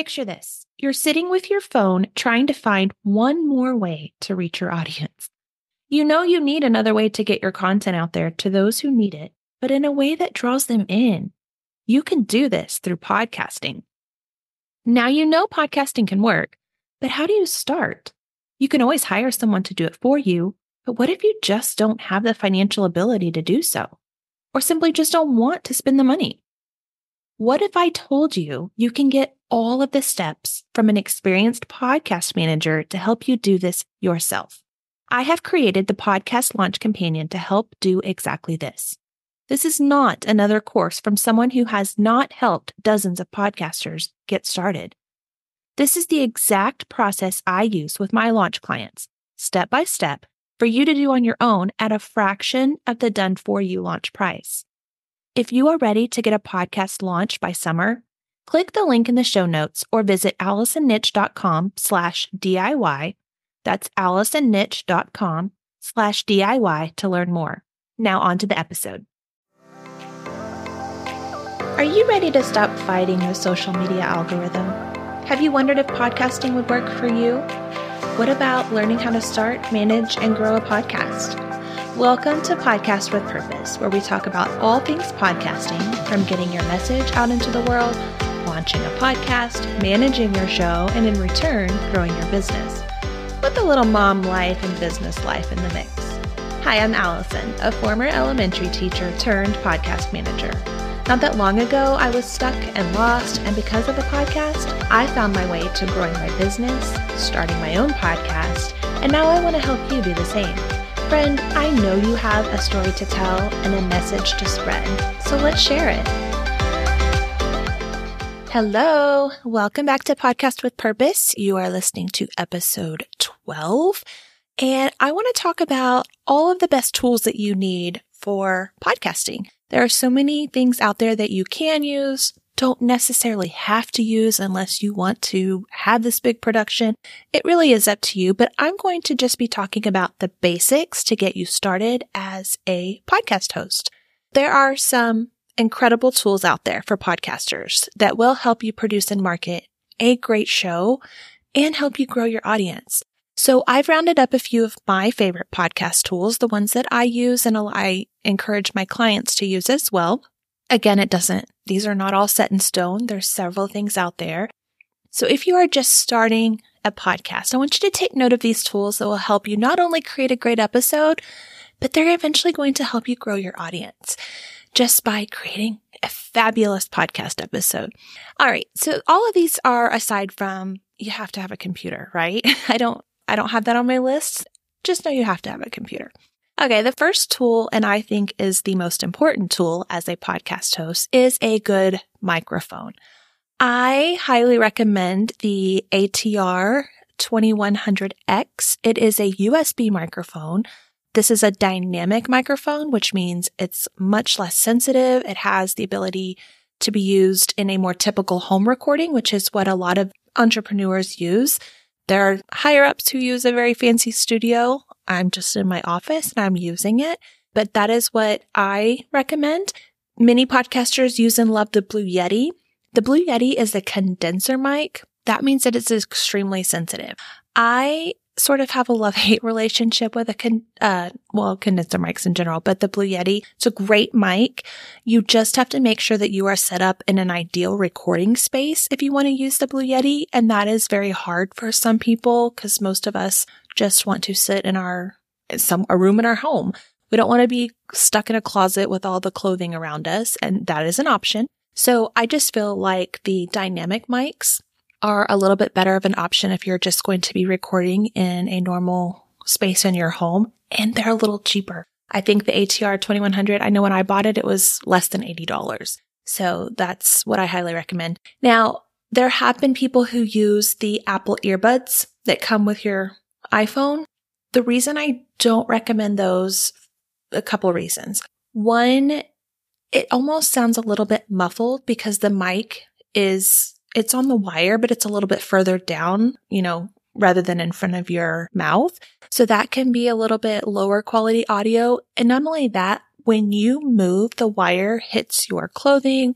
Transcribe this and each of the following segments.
Picture this you're sitting with your phone trying to find one more way to reach your audience. You know you need another way to get your content out there to those who need it, but in a way that draws them in. You can do this through podcasting. Now you know podcasting can work, but how do you start? You can always hire someone to do it for you, but what if you just don't have the financial ability to do so? Or simply just don't want to spend the money? What if I told you you can get all of the steps from an experienced podcast manager to help you do this yourself? I have created the Podcast Launch Companion to help do exactly this. This is not another course from someone who has not helped dozens of podcasters get started. This is the exact process I use with my launch clients, step by step, for you to do on your own at a fraction of the done for you launch price. If you are ready to get a podcast launched by summer, click the link in the show notes or visit allisonnitsch.com slash DIY. That's allisonnitsch.com slash DIY to learn more. Now on to the episode. Are you ready to stop fighting the social media algorithm? Have you wondered if podcasting would work for you? What about learning how to start, manage, and grow a podcast? Welcome to Podcast with Purpose, where we talk about all things podcasting from getting your message out into the world, launching a podcast, managing your show, and in return, growing your business. With a little mom life and business life in the mix. Hi, I'm Allison, a former elementary teacher turned podcast manager. Not that long ago, I was stuck and lost, and because of the podcast, I found my way to growing my business, starting my own podcast, and now I want to help you do the same. Friend, I know you have a story to tell and a message to spread, so let's share it. Hello, welcome back to Podcast with Purpose. You are listening to episode 12, and I want to talk about all of the best tools that you need for podcasting. There are so many things out there that you can use, don't necessarily have to use unless you want to have this big production. It really is up to you, but I'm going to just be talking about the basics to get you started as a podcast host. There are some incredible tools out there for podcasters that will help you produce and market a great show and help you grow your audience. So I've rounded up a few of my favorite podcast tools, the ones that I use and I encourage my clients to use as well. Again, it doesn't, these are not all set in stone. There's several things out there. So if you are just starting a podcast, I want you to take note of these tools that will help you not only create a great episode, but they're eventually going to help you grow your audience just by creating a fabulous podcast episode. All right. So all of these are aside from you have to have a computer, right? I don't I don't have that on my list. Just know you have to have a computer. Okay, the first tool, and I think is the most important tool as a podcast host, is a good microphone. I highly recommend the ATR 2100X. It is a USB microphone. This is a dynamic microphone, which means it's much less sensitive. It has the ability to be used in a more typical home recording, which is what a lot of entrepreneurs use. There are higher ups who use a very fancy studio. I'm just in my office and I'm using it, but that is what I recommend. Many podcasters use and love the Blue Yeti. The Blue Yeti is a condenser mic. That means that it's extremely sensitive. I sort of have a love hate relationship with a con- uh, well, condenser mics in general, but the Blue Yeti, it's a great mic. You just have to make sure that you are set up in an ideal recording space if you want to use the Blue Yeti. And that is very hard for some people because most of us just want to sit in our, some, a room in our home. We don't want to be stuck in a closet with all the clothing around us. And that is an option. So I just feel like the dynamic mics are a little bit better of an option if you're just going to be recording in a normal space in your home and they're a little cheaper. I think the ATR 2100, I know when I bought it, it was less than $80. So that's what I highly recommend. Now, there have been people who use the Apple earbuds that come with your iPhone. The reason I don't recommend those, a couple reasons. One, it almost sounds a little bit muffled because the mic is it's on the wire, but it's a little bit further down, you know, rather than in front of your mouth. So that can be a little bit lower quality audio. And not only that, when you move, the wire hits your clothing.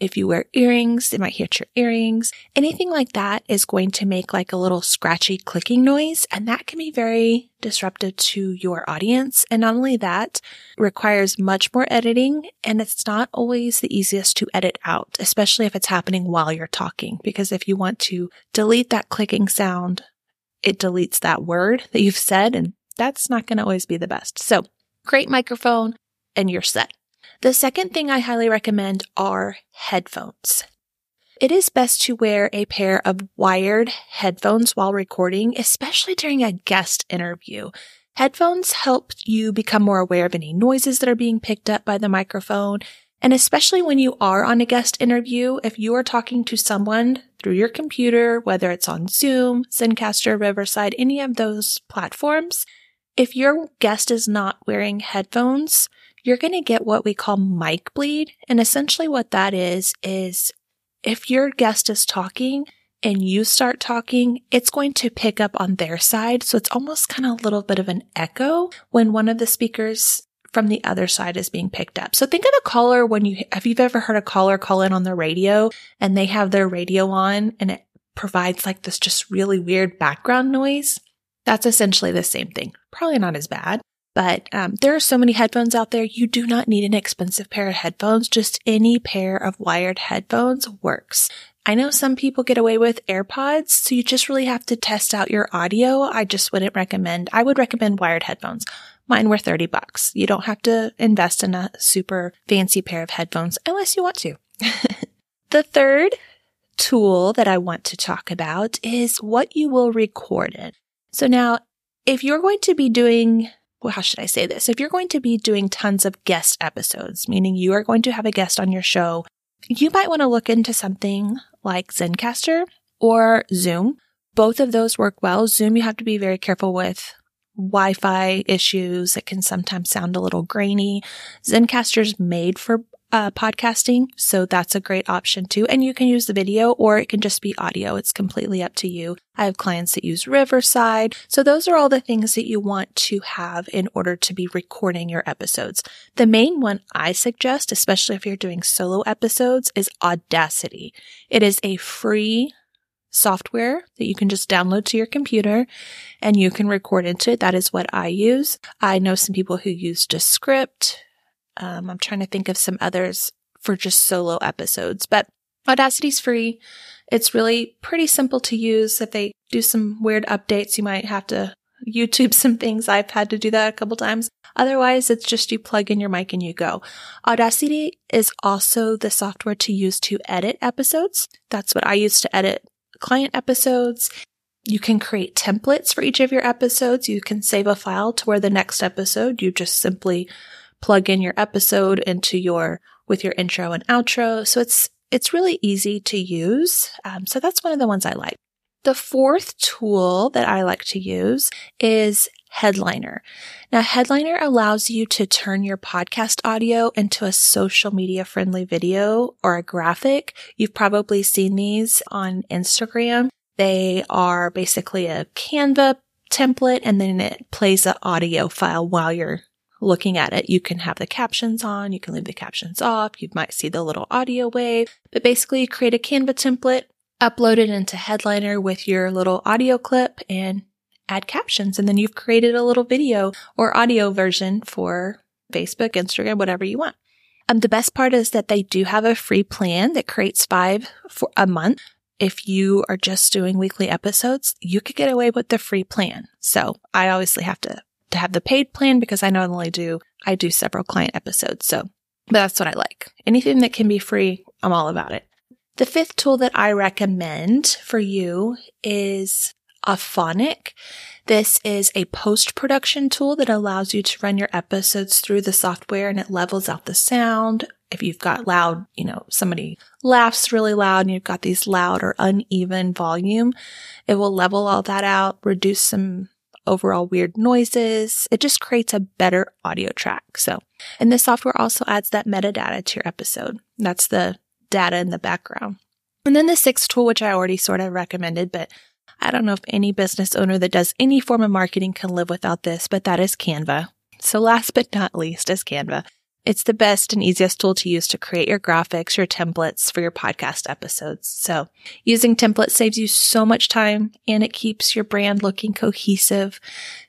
If you wear earrings, it might hit your earrings. Anything like that is going to make like a little scratchy clicking noise. And that can be very disruptive to your audience. And not only that, requires much more editing and it's not always the easiest to edit out, especially if it's happening while you're talking. Because if you want to delete that clicking sound, it deletes that word that you've said and that's not going to always be the best. So great microphone, and you're set. The second thing I highly recommend are headphones. It is best to wear a pair of wired headphones while recording, especially during a guest interview. Headphones help you become more aware of any noises that are being picked up by the microphone. And especially when you are on a guest interview, if you are talking to someone through your computer, whether it's on Zoom, Zencastr, Riverside, any of those platforms, if your guest is not wearing headphones, you're going to get what we call mic bleed. And essentially what that is, is if your guest is talking and you start talking, it's going to pick up on their side. So it's almost kind of a little bit of an echo when one of the speakers from the other side is being picked up. So think of a caller when you, have you've ever heard a caller call in on the radio and they have their radio on and it provides like this just really weird background noise? That's essentially the same thing. Probably not as bad, but um, there are so many headphones out there. You do not need an expensive pair of headphones. Just any pair of wired headphones works. I know some people get away with AirPods, so you just really have to test out your audio. I just wouldn't recommend, I would recommend wired headphones. Mine were 30 bucks. You don't have to invest in a super fancy pair of headphones unless you want to. the third tool that I want to talk about is what you will record in. So now, if you're going to be doing, well, how should I say this? If you're going to be doing tons of guest episodes, meaning you are going to have a guest on your show, you might want to look into something like Zencastr or Zoom. Both of those work well. Zoom, you have to be very careful with Wi-Fi issues. It can sometimes sound a little grainy. Zencastr's made for uh, podcasting. So that's a great option too. And you can use the video or it can just be audio. It's completely up to you. I have clients that use Riverside. So those are all the things that you want to have in order to be recording your episodes. The main one I suggest, especially if you're doing solo episodes, is Audacity. It is a free software that you can just download to your computer and you can record into it. That is what I use. I know some people who use Descript, um, I'm trying to think of some others for just solo episodes, but Audacity's free. It's really pretty simple to use. If they do some weird updates, you might have to YouTube some things. I've had to do that a couple times. Otherwise, it's just you plug in your mic and you go. Audacity is also the software to use to edit episodes. That's what I use to edit client episodes. You can create templates for each of your episodes. You can save a file to where the next episode you just simply plug in your episode into your with your intro and outro. So it's it's really easy to use. Um, so that's one of the ones I like. The fourth tool that I like to use is Headliner. Now, Headliner allows you to turn your podcast audio into a social media friendly video or a graphic. You've probably seen these on Instagram. They are basically a Canva template and then it plays an audio file while you're looking at it. You can have the captions on, you can leave the captions off, you might see the little audio wave, but basically create a Canva template, upload it into Headliner with your little audio clip and add captions. And then you've created a little video or audio version for Facebook, Instagram, whatever you want. Um, the best part is that they do have a free plan that creates five for a month. If you are just doing weekly episodes, you could get away with the free plan. So I obviously have to to have the paid plan because I not only do, I do several client episodes. So, but that's what I like. Anything that can be free, I'm all about it. The fifth tool that I recommend for you is Auphonic. This is a post production tool that allows you to run your episodes through the software and it levels out the sound. If you've got loud, you know, somebody laughs really loud and you've got these loud or uneven volume, it will level all that out, reduce some overall weird noises. It just creates a better audio track. So, and this software also adds that metadata to your episode. That's the data in the background. And then the sixth tool, which I already sort of recommended, but I don't know if any business owner that does any form of marketing can live without this, but that is Canva. So last but not least is Canva. It's the best and easiest tool to use to create your graphics, your templates for your podcast episodes. So using templates saves you so much time and it keeps your brand looking cohesive.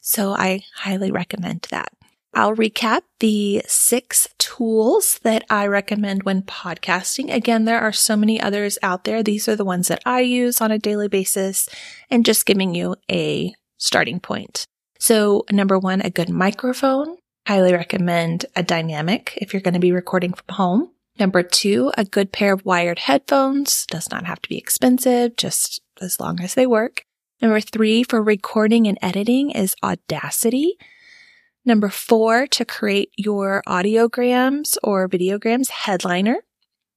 So I highly recommend that. I'll recap the six tools that I recommend when podcasting. Again, there are so many others out there. These are the ones that I use on a daily basis and just giving you a starting point. So number one, a good microphone. Highly recommend a dynamic if you're going to be recording from home. Number two, a good pair of wired headphones. Does not have to be expensive, just as long as they work. Number three, for recording and editing is Audacity. Number four, to create your audiograms or videograms, Headliner.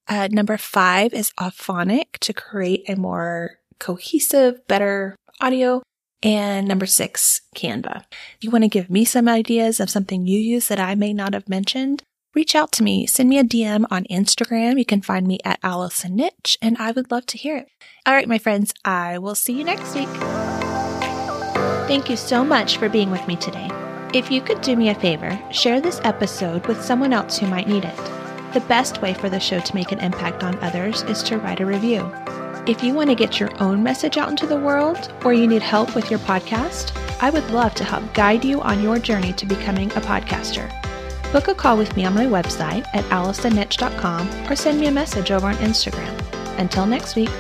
Uh, number five is Auphonic to create a more cohesive, better audio. And number six, Canva. If you want to give me some ideas of something you use that I may not have mentioned, reach out to me. Send me a DM on Instagram. You can find me at Allison Nitsch, and I would love to hear it. All right, my friends, I will see you next week. Thank you so much for being with me today. If you could do me a favor, share this episode with someone else who might need it. The best way for the show to make an impact on others is to write a review. If you want to get your own message out into the world or you need help with your podcast, I would love to help guide you on your journey to becoming a podcaster. Book a call with me on my website at allisonnitsch.com or send me a message over on Instagram. Until next week.